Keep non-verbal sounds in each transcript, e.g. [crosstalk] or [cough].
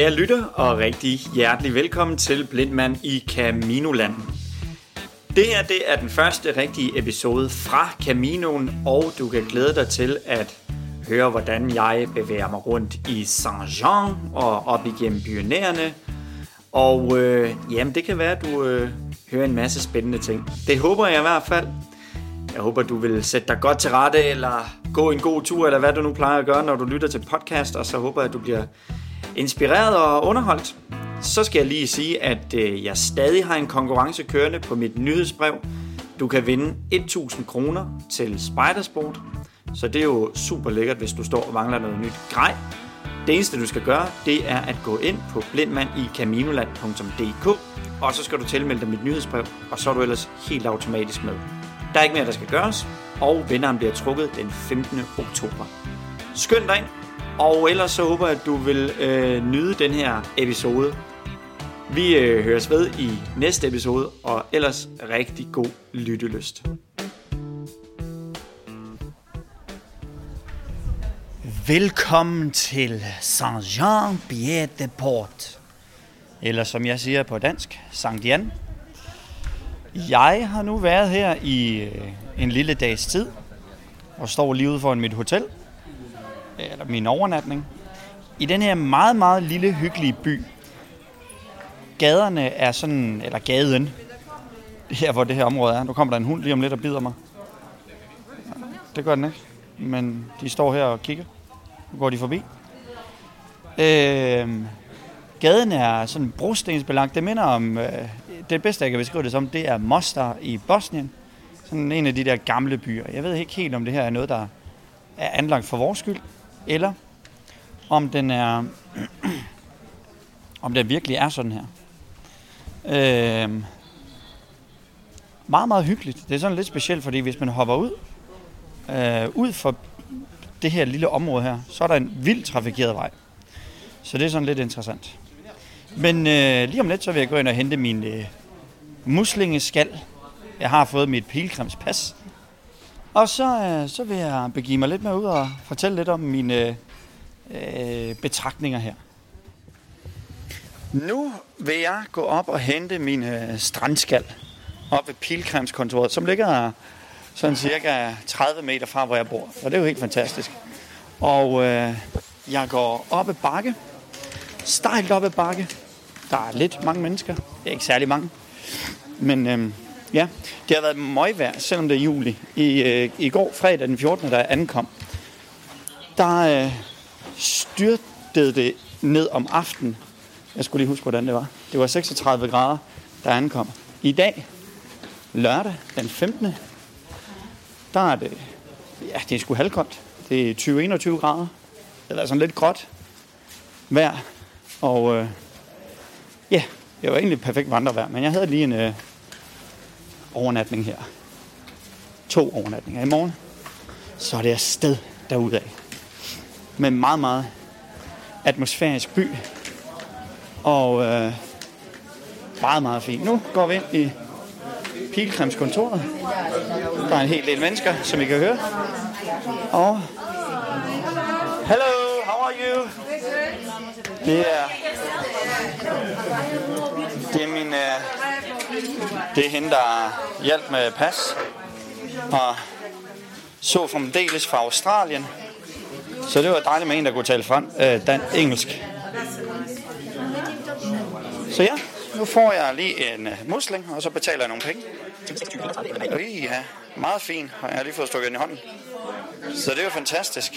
Kære lytter, og rigtig hjertelig velkommen til Blindmand i Caminoland. Det her det er den første rigtige episode fra Caminoen, og du kan glæde dig til at høre, hvordan jeg bevæger mig rundt i Saint-Jean og op igennem pionærerne. Og øh, jamen, det kan være, at du øh, hører en masse spændende ting. Det håber jeg i hvert fald. Jeg håber, du vil sætte dig godt til rette, eller gå en god tur, eller hvad du nu plejer at gøre, når du lytter til podcast, og så håber jeg, at du bliver inspireret og underholdt. Så skal jeg lige sige, at øh, jeg stadig har en konkurrence kørende på mit nyhedsbrev. Du kan vinde 1000 kroner til Spidersport, så det er jo super lækkert, hvis du står og mangler noget nyt grej. Det eneste, du skal gøre, det er at gå ind på blindmandicaminoland.dk, og så skal du tilmelde dig mit nyhedsbrev, og så er du ellers helt automatisk med. Der er ikke mere, der skal gøres, og vinderen bliver trukket den 15. oktober. Skynd dig ind, og ellers så håber jeg, at du vil øh, nyde den her episode. Vi øh, høres ved i næste episode, og ellers rigtig god lyttelyst. Velkommen til Saint-Jean-Pied-de-Port. Eller som jeg siger på dansk, Sankt Jan. Jeg har nu været her i øh, en lille dags tid, og står lige ude foran mit hotel, Øh, eller min overnatning, i den her meget, meget lille, hyggelige by. Gaderne er sådan, eller gaden, her hvor det her område er. Nu kommer der en hund lige om lidt og bider mig. Det gør den ikke, men de står her og kigger. Nu går de forbi. Øh, gaden er sådan brostensbelagt. Det minder om, øh, det bedste jeg kan beskrive det som, det er Mostar i Bosnien. Sådan en af de der gamle byer. Jeg ved ikke helt, om det her er noget, der er anlagt for vores skyld, eller om den er, [clears throat] om den virkelig er sådan her. Øh, meget, meget hyggeligt. Det er sådan lidt specielt, fordi hvis man hopper ud, øh, ud for det her lille område her, så er der en vild trafikeret vej. Så det er sådan lidt interessant. Men øh, lige om lidt, så vil jeg gå ind og hente min øh, muslingeskal. Jeg har fået mit pilgrimspas. Og så, øh, så vil jeg begive mig lidt med ud og fortælle lidt om mine øh, betragtninger her. Nu vil jeg gå op og hente min øh, strandskal op ved pilgrimskontoret, som ligger sådan cirka 30 meter fra, hvor jeg bor. Og det er jo helt fantastisk. Og øh, jeg går op ad bakke, stejlt op ad bakke. Der er lidt mange mennesker. Det er ikke særlig mange. Men øh, ja, det har været møgvejr, selvom det er juli. I, øh, I går, fredag den 14. der ankom, der øh, styrtede det ned om aftenen. Jeg skulle lige huske, hvordan det var. Det var 36 grader, der ankom. I dag, lørdag den 15 der er det, ja, det er sgu halvkoldt. Det er 20-21 grader. Det er sådan lidt gråt vejr. Og øh, ja, det var egentlig perfekt vandrevejr, men jeg havde lige en øh, overnatning her. To overnatninger i morgen. Så er det afsted derudad. Med meget, meget atmosfærisk by. Og øh, meget, meget fint. Nu går vi ind i pilgrimskontoret. Der er en hel del mennesker, som I kan høre. Og Hello, how are you? Det er det er min uh, det er hende der hjalp med pas og så fremdeles fra Australien. Så det var dejligt med en, der kunne tale fran, øh, dan engelsk. Så ja, nu får jeg lige en øh, musling, og så betaler jeg nogle penge. Øh, ja, meget fin. Jeg har lige fået stukket den i hånden. Så det er jo fantastisk.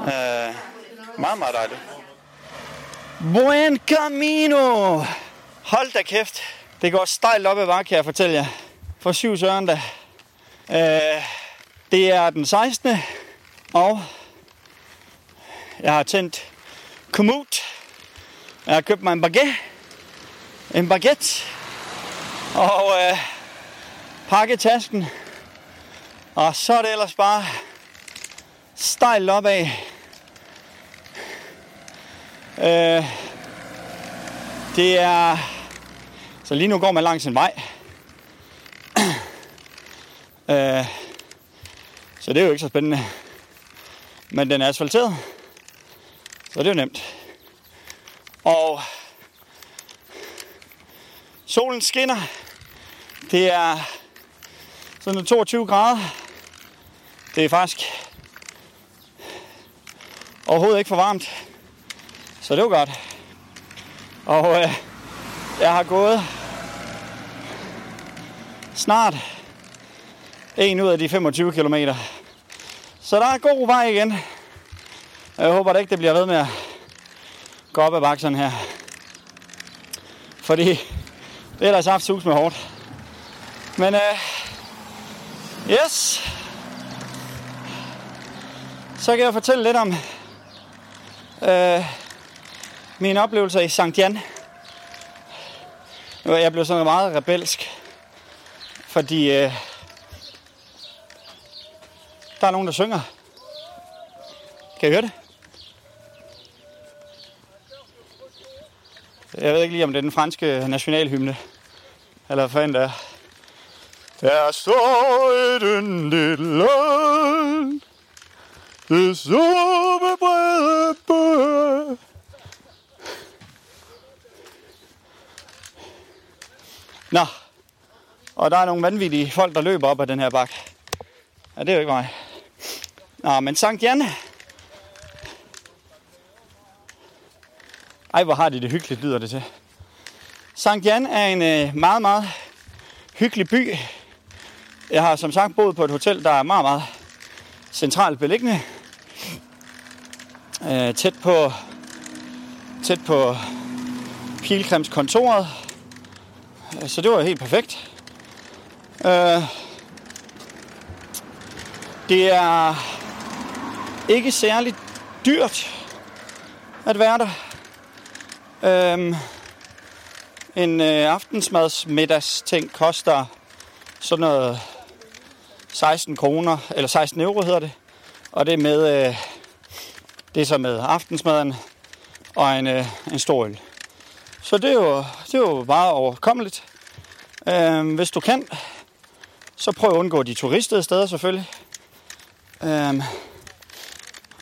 Øh, meget, meget dejligt. Buen camino! Hold da kæft. Det går stejlt op ad bakke, kan jeg fortælle jer. For syv søndag. Øh, det er den 16. Og jeg har tændt kommut. Jeg har købt mig en baguette. En baguette. Og øh, pakket tasken. Og så er det ellers bare stejlt opad. Øh, det er... Så lige nu går man langs en vej. [clears throat] øh, så det er jo ikke så spændende. Men den er asfalteret. Så det er jo nemt. Og solen skinner. Det er sådan 22 grader. Det er faktisk overhovedet ikke for varmt. Så det var godt. Og øh, jeg har gået snart en ud af de 25 km. Så der er god vej igen. Jeg håber da ikke, det bliver ved med at gå op ad bakken her. Fordi det er der saft sus med hårdt. Men øh, yes. Så kan jeg fortælle lidt om øh, mine oplevelser i Sankt Jan. Jeg blev sådan meget rebelsk. Fordi øh, der er nogen, der synger. Kan I høre det? Jeg ved ikke lige, om det er den franske nationalhymne. Eller hvad fanden det er. Der står den lille land, det så brede bøger. Nå, og der er nogle vanvittige folk, der løber op ad den her bakke. Ja, det er jo ikke mig. Nå, men Sankt Jan. Ej, hvor har de det hyggeligt, lyder det til. Sankt Jan er en øh, meget, meget hyggelig by. Jeg har som sagt boet på et hotel, der er meget, meget centralt beliggende. Øh, tæt på tæt på Pilgrims kontoret. Så det var helt perfekt. Øh, det er ikke særlig dyrt at være der. Øhm, en øh, aftensmadsmiddags koster sådan noget 16 kroner, eller 16 euro hedder det. Og det er med, øh, det er så med aftensmaden og en, øh, en stor øl. Så det er jo, det er jo bare overkommeligt. Øhm, hvis du kan, så prøv at undgå de turistede steder selvfølgelig. Øhm,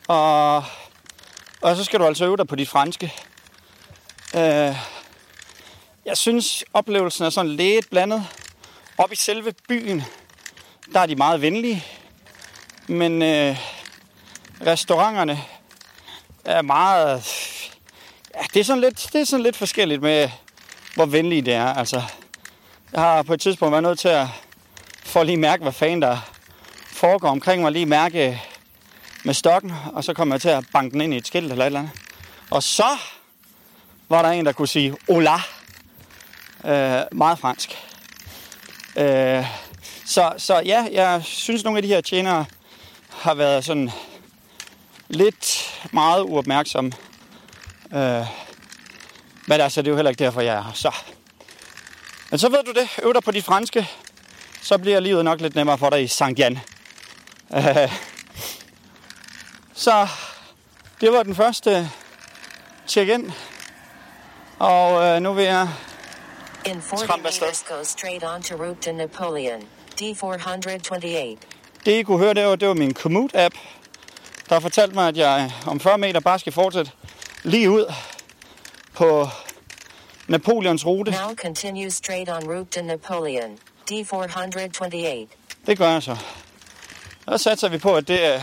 og, og så skal du altså øve dig på dit franske. Øh, jeg synes, oplevelsen er sådan lidt blandet. Op i selve byen, der er de meget venlige. Men øh, restauranterne er meget... Ja, det er, sådan lidt, det er sådan lidt forskelligt med, hvor venlige det er. Altså, jeg har på et tidspunkt været nødt til at få lige mærke, hvad fanden der foregår omkring mig. Lige mærke med stokken, og så kommer jeg til at banke den ind i et skilt eller et eller andet. Og så var der en, der kunne sige hola. Øh, meget fransk. Øh, så, så ja, jeg synes, nogle af de her tjenere har været sådan lidt meget uopmærksomme. Øh, men altså, det er jo heller ikke derfor, jeg er her. Så. Men så ved du det. Øv dig på de franske. Så bliver livet nok lidt nemmere for dig i Sankt Jan. Øh, så det var den første check-in. Og øh, nu vil jeg In 40 Trampe afsted. meters, go straight on to route to Napoleon, D428. Det I kunne høre, det var, det var min Komoot-app, der fortalte mig, at jeg om 40 meter bare skal fortsætte lige ud på Napoleons rute. Now continue straight on route to Napoleon, D428. Det gør jeg så. Og så satser vi på, at det er,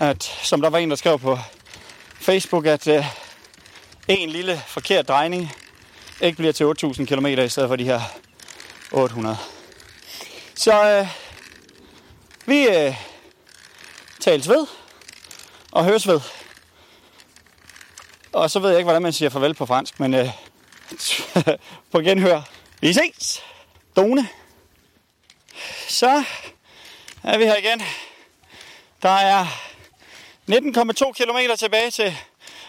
at, som der var en, der skrev på Facebook, at uh, en lille forkert drejning ikke bliver til 8.000 km i stedet for de her 800. Så uh, vi uh, tales ved og høres ved. Og så ved jeg ikke, hvordan man siger farvel på fransk, men uh, [laughs] på genhør. Vi ses! Done. Så er vi her igen. Der er 19,2 km tilbage til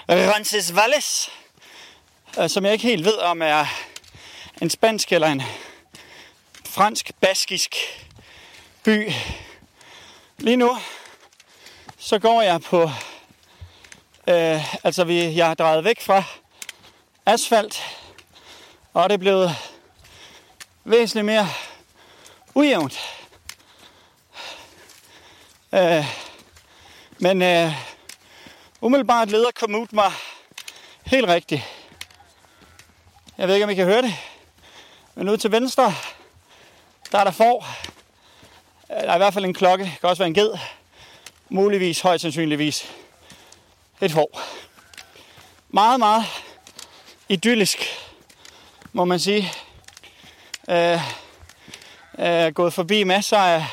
Roncesvalles, øh, som jeg ikke helt ved, om er en spansk eller en fransk-baskisk by. Lige nu, så går jeg på, øh, altså vi, jeg har drejet væk fra asfalt, og det er blevet væsentligt mere ujævnt. Øh, men øh, umiddelbart leder Komoot mig Helt rigtigt. Jeg ved ikke, om I kan høre det. Men ude til venstre, der er der får. Øh, der er i hvert fald en klokke. Det kan også være en ged. Muligvis, højst sandsynligvis, et får. Meget, meget idyllisk, må man sige. Øh, øh, gået forbi masser af... Øh,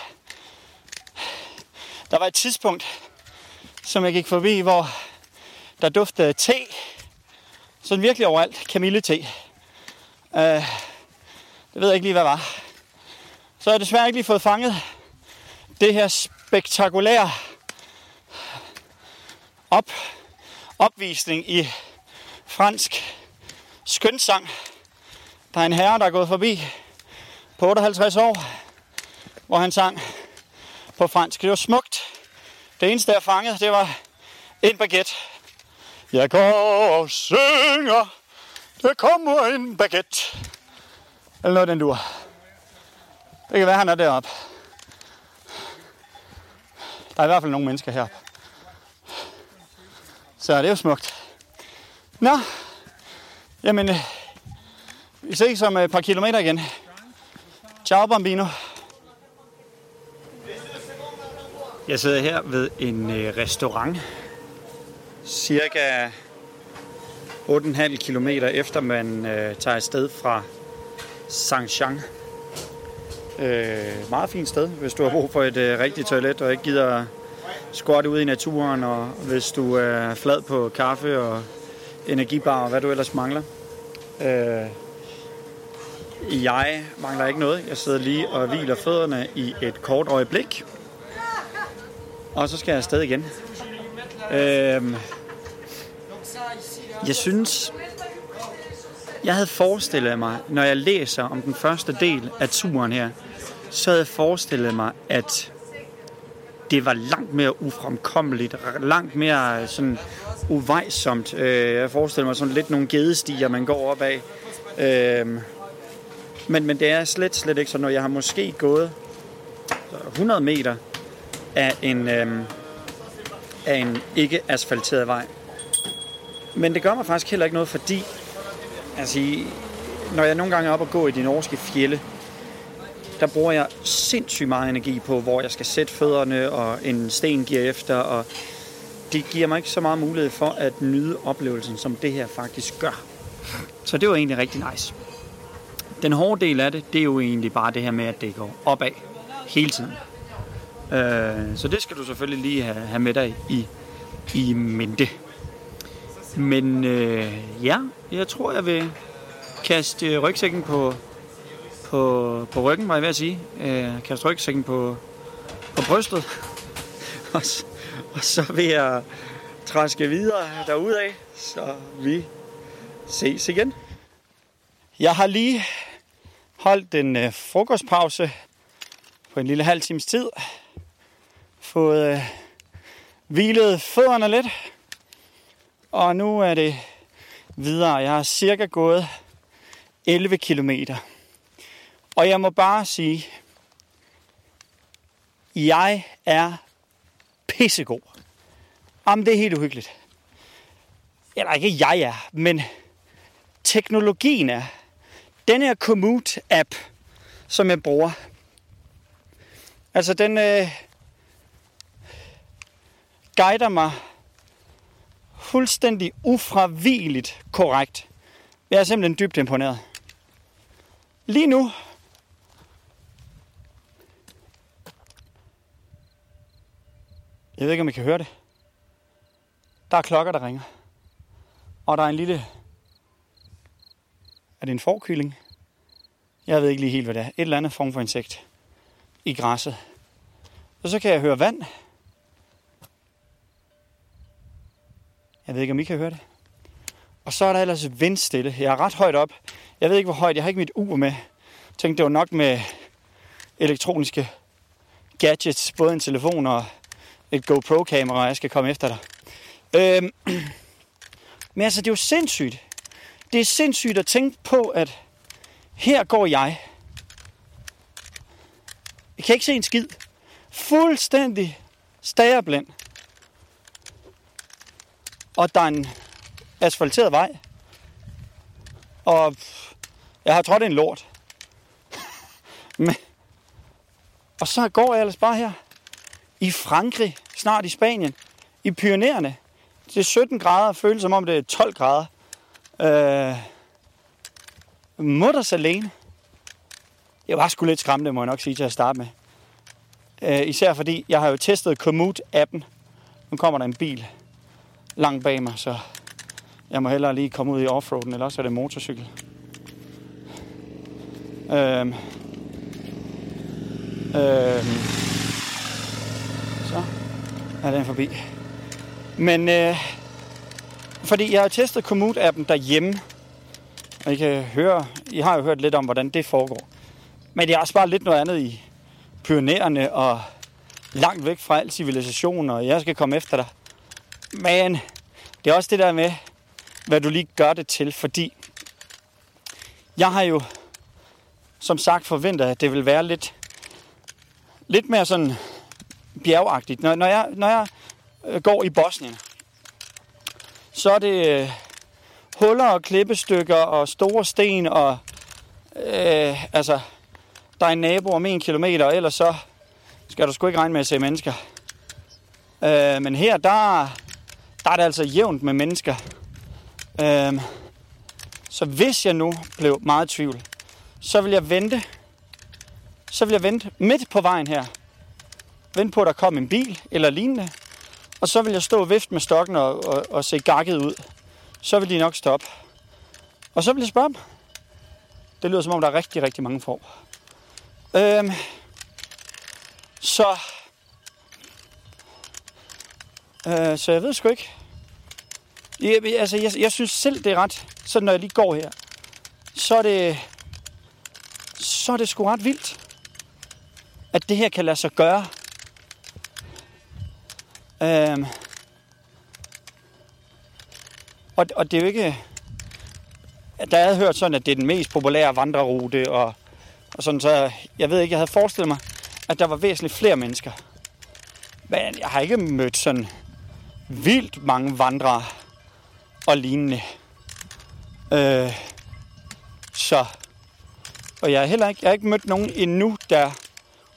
der var et tidspunkt, som jeg gik forbi, hvor der duftede te. Sådan virkelig overalt. Kamillete. Øh, det ved jeg ikke lige, hvad var. Så har jeg desværre ikke lige fået fanget det her spektakulære op, opvisning i fransk skønsang. Der er en herre, der er gået forbi på 58 år, hvor han sang på fransk. Det var smukt. Det eneste, jeg fangede, det var en baguette. Jeg går og synger, der kommer en baguette. Eller noget den dur. Det kan være, han er deroppe. Der er i hvert fald nogle mennesker heroppe. Så det er jo smukt. Nå, jamen, øh, vi ses om et par kilometer igen. Ciao, Bambino. Jeg sidder her ved en øh, restaurant, cirka 8,5 km efter man øh, tager afsted fra Saint-Jean. Øh, meget fint sted, hvis du har brug for et øh, rigtigt toilet og ikke gider squatte ud i naturen, og hvis du er flad på kaffe og energibar og hvad du ellers mangler. Øh, jeg mangler ikke noget. Jeg sidder lige og hviler fødderne i et kort øjeblik. Og så skal jeg afsted igen. Øhm, jeg synes, jeg havde forestillet mig, når jeg læser om den første del af turen her, så havde jeg forestillet mig, at det var langt mere ufremkommeligt, langt mere sådan uvejsomt. Øh, jeg forestiller mig sådan lidt nogle gedestiger, man går op af. Øhm, men, men det er slet, slet ikke sådan noget. Jeg har måske gået 100 meter af en, øh, af en ikke asfalteret vej. Men det gør mig faktisk heller ikke noget, fordi altså, når jeg nogle gange er oppe og gå i de norske fjelle, der bruger jeg sindssygt meget energi på, hvor jeg skal sætte fødderne, og en sten giver efter, og det giver mig ikke så meget mulighed for at nyde oplevelsen, som det her faktisk gør. Så det var egentlig rigtig nice. Den hårde del af det, det er jo egentlig bare det her med, at det går opad hele tiden. Øh, så det skal du selvfølgelig lige have, have med dig i, i mente. Men øh, ja, jeg tror, jeg vil kaste rygsækken på, på, på ryggen, var jeg ved at sige. Øh, kaste rygsækken på, på brystet. [laughs] og, og så vil jeg træske videre derudad, så vi ses igen. Jeg har lige holdt en øh, frokostpause på en lille halv times tid. Fået øh, hvilet fødderne lidt. Og nu er det videre. Jeg har cirka gået 11 kilometer. Og jeg må bare sige, jeg er pissegod. Jamen, det er helt uhyggeligt. Eller ikke jeg er, men teknologien er. Den her Commute-app, som jeg bruger. Altså, den øh, guider mig fuldstændig ufravigeligt korrekt. Jeg er simpelthen dybt imponeret. Lige nu Jeg ved ikke, om I kan høre det. Der er klokker, der ringer. Og der er en lille... Er det en forkylling? Jeg ved ikke lige helt, hvad det er. Et eller andet form for insekt i græsset. Og så kan jeg høre vand. Jeg ved ikke, om I kan høre det. Og så er der ellers vindstille. Jeg er ret højt op. Jeg ved ikke, hvor højt. Jeg har ikke mit ur med. Jeg tænkte, det var nok med elektroniske gadgets. Både en telefon og et GoPro-kamera, og jeg skal komme efter dig. Øhm, [clears throat] men altså, det er jo sindssygt. Det er sindssygt at tænke på, at her går jeg. Jeg kan ikke se en skid. Fuldstændig stagerblind. Og der er en asfalteret vej. Og jeg har trådt en lort. Men, og så går jeg ellers bare her. I Frankrig, snart i Spanien. I Pyreneerne. Det er 17 grader, føles som om det er 12 grader. Øh, mutters alene. Jeg var sgu lidt skræmt, må jeg nok sige til at starte med. Øh, især fordi, jeg har jo testet Komoot-appen. Nu kommer der en bil langt bag mig, så jeg må hellere lige komme ud i offroaden, eller også er det motorcykel. Øhm. Øhm. Så er den forbi. Men øh, fordi jeg har testet Komoot-appen derhjemme, og I kan høre, I har jo hørt lidt om, hvordan det foregår. Men det er også bare lidt noget andet i pionererne og langt væk fra al civilisation, og jeg skal komme efter dig. Men det er også det der med, hvad du lige gør det til, fordi jeg har jo som sagt forventet, at det vil være lidt, lidt mere sådan bjergagtigt. Når, når, jeg, når jeg øh, går i Bosnien, så er det øh, huller og klippestykker og store sten og øh, altså der er en nabo om en kilometer, og ellers så skal du sgu ikke regne med at se mennesker. Øh, men her, der, der er det altså jævnt med mennesker. Øh, så hvis jeg nu blev meget i tvivl, så vil jeg vente. Så vil jeg vente midt på vejen her. Vente på, at der kom en bil eller lignende. Og så vil jeg stå og vifte med stokken og, og, og se gakket ud. Så vil de nok stoppe. Og så vil jeg spørge dem. Det lyder som om, der er rigtig, rigtig mange får. Øhm, så, øh, så jeg ved sgu ikke. Jeg, altså, jeg, jeg synes selv, det er ret, så når jeg lige går her, så er det, så er det sgu ret vildt, at det her kan lade sig gøre. Øhm, og, og det er jo ikke... Der havde hørt sådan, at det er den mest populære vandrerute, og og sådan, så jeg ved ikke, jeg havde forestillet mig, at der var væsentligt flere mennesker. Men jeg har ikke mødt sådan vildt mange vandrere og lignende. Øh, så. Og jeg har heller ikke, jeg har ikke mødt nogen endnu, der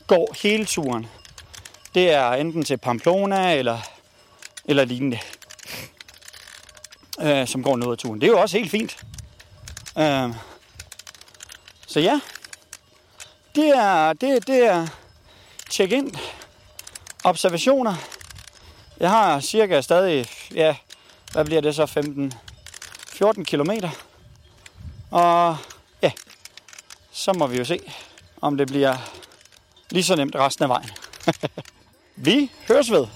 går hele turen. Det er enten til Pamplona eller, eller lignende, øh, som går noget af turen. Det er jo også helt fint. Øh, så ja, det er, det, det er check-in, observationer. Jeg har cirka stadig, ja, hvad bliver det så, 15, 14 kilometer. Og ja, så må vi jo se, om det bliver lige så nemt resten af vejen. [laughs] vi høres ved.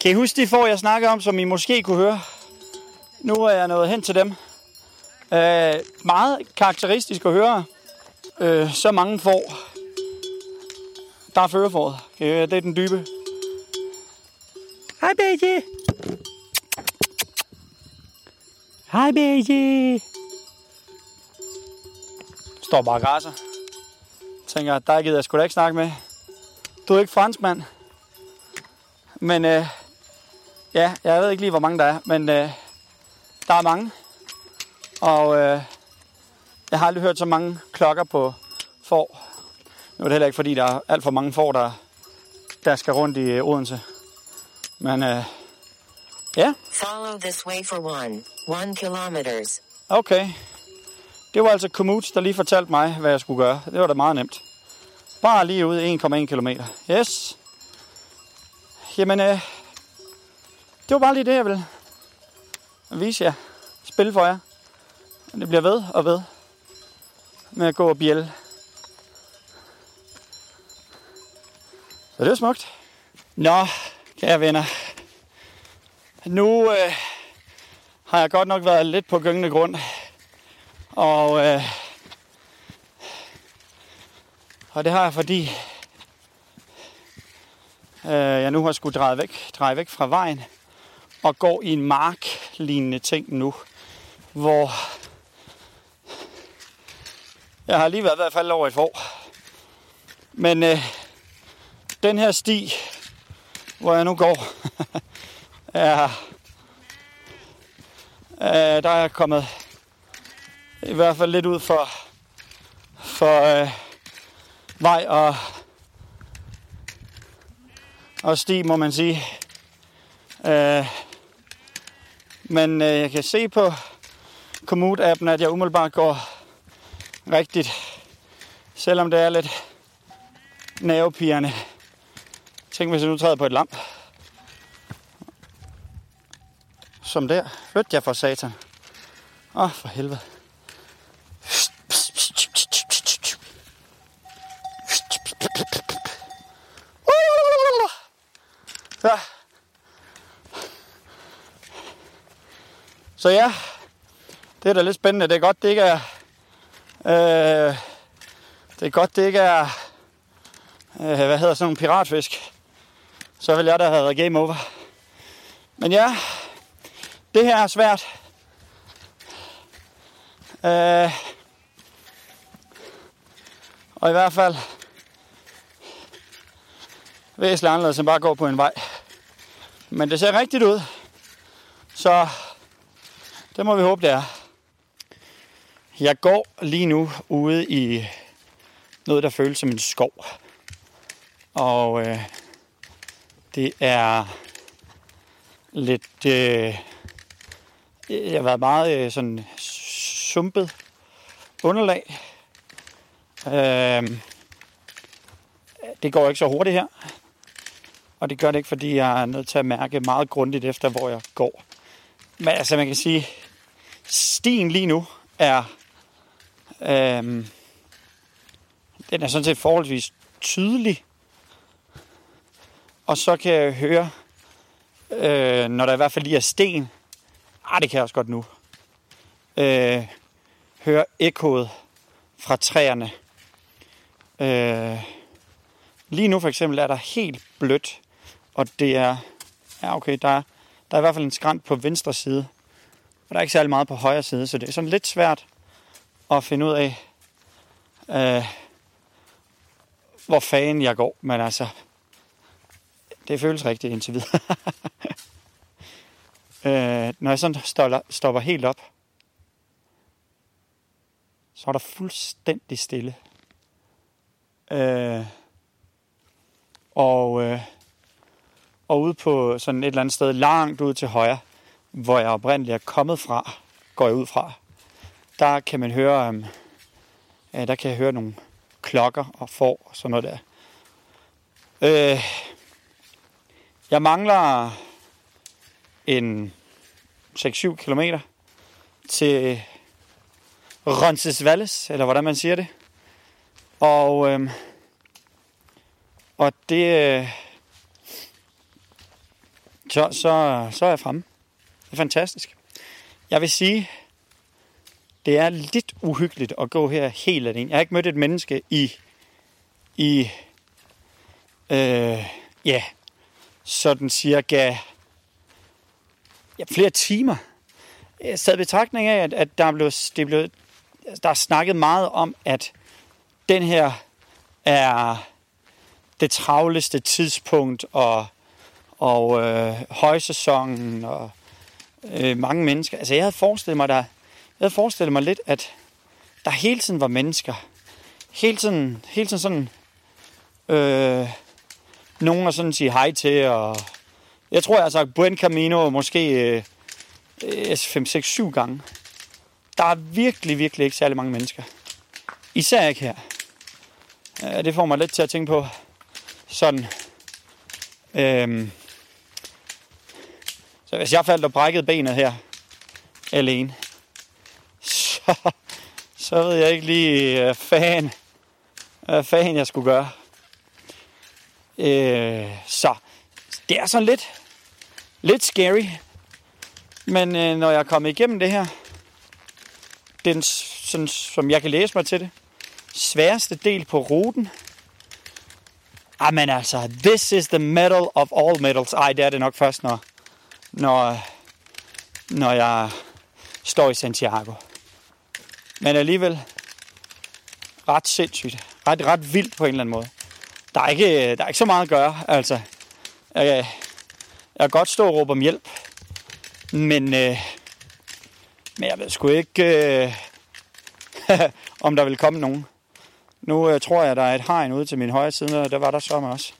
Kan I huske de får, jeg snakker om, som I måske kunne høre? Nu er jeg nået hen til dem. Øh, meget karakteristisk at høre øh, så mange får. Der er førerforet. Øh, det er den dybe. Hej, baby. Hej, baby. Står bare og græsser. Tænker, der gider jeg sgu da ikke snakke med. Du er ikke franskmand. Men øh, ja, jeg ved ikke lige, hvor mange der er, men øh, der er mange. Og øh, jeg har aldrig hørt så mange klokker på får. Nu er det heller ikke, fordi der er alt for mange får, der, der skal rundt i øh, Odense. Men øh, ja. Follow this way for one. One kilometers. Okay. Det var altså Komoot, der lige fortalte mig, hvad jeg skulle gøre. Det var da meget nemt. Bare lige ud 1,1 km. Yes. Jamen, øh, det var bare lige det, jeg ville vise jer. Spil for jer. Det bliver ved og ved med at gå og bjælle. Så det er smukt. Nå, kære venner. Nu øh, har jeg godt nok været lidt på gyngende grund. Og, øh, og det har jeg, fordi øh, jeg nu har skulle dreje væk, dreje væk fra vejen og går i en marklignende ting nu, hvor jeg har lige været i hvert fald over et år. Men øh, den her sti, hvor jeg nu går, [laughs] er, Øh, der er jeg kommet i hvert fald lidt ud for, for øh, vej og, og sti, må man sige. Øh, men øh, jeg kan se på Komoot-appen, at jeg umiddelbart går rigtigt. Selvom det er lidt nervepigerne. Tænk, hvis jeg nu træder på et lamp. Som der. Flyt jeg for satan. Åh, oh, for helvede. Så. Så ja, det er da lidt spændende. Det er godt, det ikke er... Øh, det er godt, det ikke er... Øh, hvad hedder sådan en piratfisk. Så vil jeg da have været game over. Men ja, det her er svært. Øh, og i hvert fald væsentligt anderledes end bare gå på en vej. Men det ser rigtigt ud. Så det må vi håbe, det er. Jeg går lige nu ude i noget, der føles som en skov. Og øh, det er lidt... Øh, jeg har været meget øh, sådan sumpet underlag. Øh, det går ikke så hurtigt her. Og det gør det ikke, fordi jeg er nødt til at mærke meget grundigt efter, hvor jeg går. Men altså, man kan sige, stien lige nu er... Øhm, den er sådan set forholdsvis tydelig. Og så kan jeg høre, øh, når der i hvert fald lige er sten, ah, det kan jeg også godt nu, øh, høre ekkoet fra træerne. Øh, lige nu for eksempel er der helt blødt, og det er, ja okay, der er, der er i hvert fald en skrant på venstre side, og der er ikke særlig meget på højre side, så det er sådan lidt svært at finde ud af, øh, hvor fanden jeg går. Men altså, det føles rigtigt indtil videre. [laughs] øh, når jeg sådan stopper, stopper helt op, så er der fuldstændig stille. Øh, og, øh, og ude på sådan et eller andet sted langt ud til højre, hvor jeg oprindeligt er kommet fra, går jeg ud fra, der kan man høre, um, ja, der kan jeg høre nogle klokker og får og sådan noget der. Øh, jeg mangler en 6-7 km til Roncesvalles, eller hvordan man siger det. Og, øh, og det, øh, så, så, så er jeg fremme. Det er fantastisk. Jeg vil sige, det er lidt uhyggeligt at gå her helt alene. Jeg har ikke mødt et menneske i, i øh, ja, sådan cirka ja, flere timer. Jeg sad betragtning af, at, at der, blev, det blev, altså, der er snakket meget om, at den her er det travleste tidspunkt, og, og øh, højsæsonen, og øh, mange mennesker. Altså jeg havde forestillet mig, der, jeg havde forestillet mig lidt, at der hele tiden var mennesker. Hele tiden, hele tiden sådan, øh, nogen at sådan sige hej til, og jeg tror, jeg har sagt Buen Camino måske øh, 5, 6, 7 gange. Der er virkelig, virkelig ikke særlig mange mennesker. Især ikke her. Øh, det får mig lidt til at tænke på sådan, øh, så hvis jeg faldt og brækkede benet her alene, så, så ved jeg ikke lige, hvad fan, hvad fan jeg skulle gøre. Øh, så det er sådan lidt, lidt scary. Men øh, når jeg er kommet igennem det her, den, sådan, som jeg kan læse mig til det, sværeste del på ruten, men altså, this is the medal of all medals. Ej, det er det nok først, når, når, når jeg står i Santiago. Men alligevel ret sindssygt. Ret, ret vildt på en eller anden måde. Der er ikke, der er ikke så meget at gøre. Altså, jeg, jeg kan godt stå og råbe om hjælp. Men, øh, Men jeg ved sgu ikke, øh, [laughs] om der vil komme nogen. Nu øh, tror jeg, der er et hegn ude til min højre side, og der var der sommer også.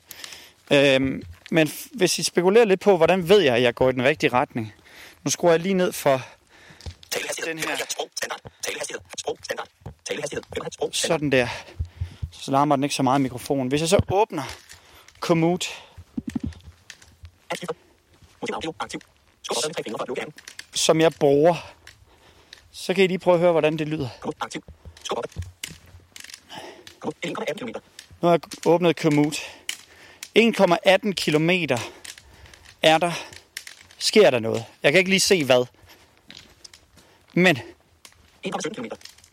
Øhm, men hvis I spekulerer lidt på, hvordan ved jeg, at jeg går i den rigtige retning? Nu skruer jeg lige ned for den her. Sådan der. Så larmer den ikke så meget mikrofonen. Hvis jeg så åbner Komoot, som jeg bruger, så kan I lige prøve at høre, hvordan det lyder. Nu har jeg åbnet Komoot. 1,18 kilometer er der. Sker der noget? Jeg kan ikke lige se hvad. Men,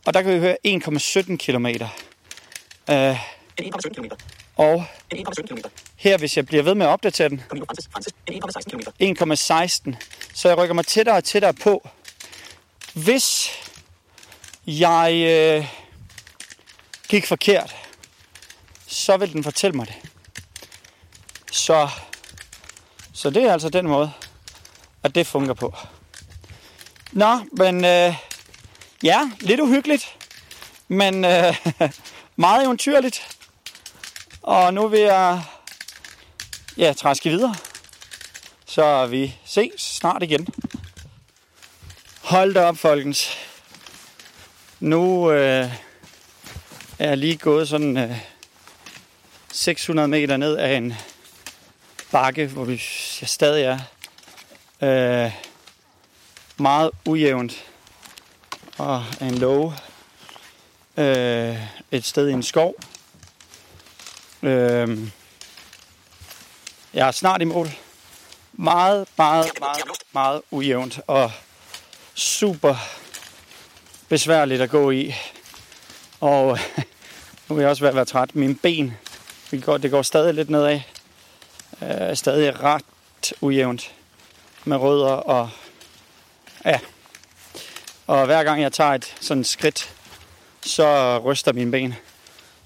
og der kan vi høre 1,17 kilometer. Øh, og her, hvis jeg bliver ved med at opdatere den, 1,16. Så jeg rykker mig tættere og tættere på. Hvis jeg øh, gik forkert, så vil den fortælle mig det. Så, så det er altså den måde, at det fungerer på. Nå, men øh, ja, lidt uhyggeligt, men øh, [laughs] meget eventyrligt. Og nu vil jeg ja, træske videre. Så vi ses snart igen. Hold da op, folkens. Nu øh, er jeg lige gået sådan øh, 600 meter ned af en bakke, hvor vi jeg stadig er. Øh, meget ujævnt og en låge. Øh, et sted i en skov. Øh, jeg er snart i mål. Meget, meget, meget, meget ujævnt og super besværligt at gå i. Og [laughs] nu vil jeg også ved at være træt. Mine ben, det går, det går stadig lidt nedad. Øh, stadig ret ujævnt med rødder og ja. Og hver gang jeg tager et sådan skridt, så ryster mine ben.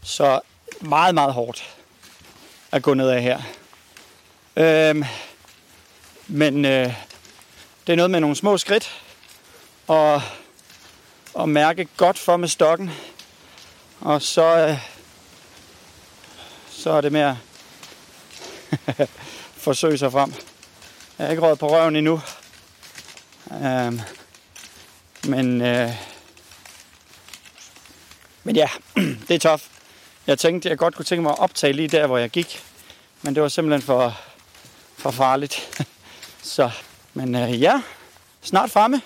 Så meget, meget hårdt at gå ned af her. Øhm, men øh, det er noget med nogle små skridt. Og, og mærke godt for med stokken. Og så, øh, så er det med at [laughs] forsøge sig frem. Jeg er ikke røget på røven endnu. Øhm, men, øh, men ja, [clears throat] det er tof. Jeg tænkte, jeg godt kunne tænke mig at optage lige der, hvor jeg gik. Men det var simpelthen for, for farligt. [laughs] Så, men øh, ja, snart fremme.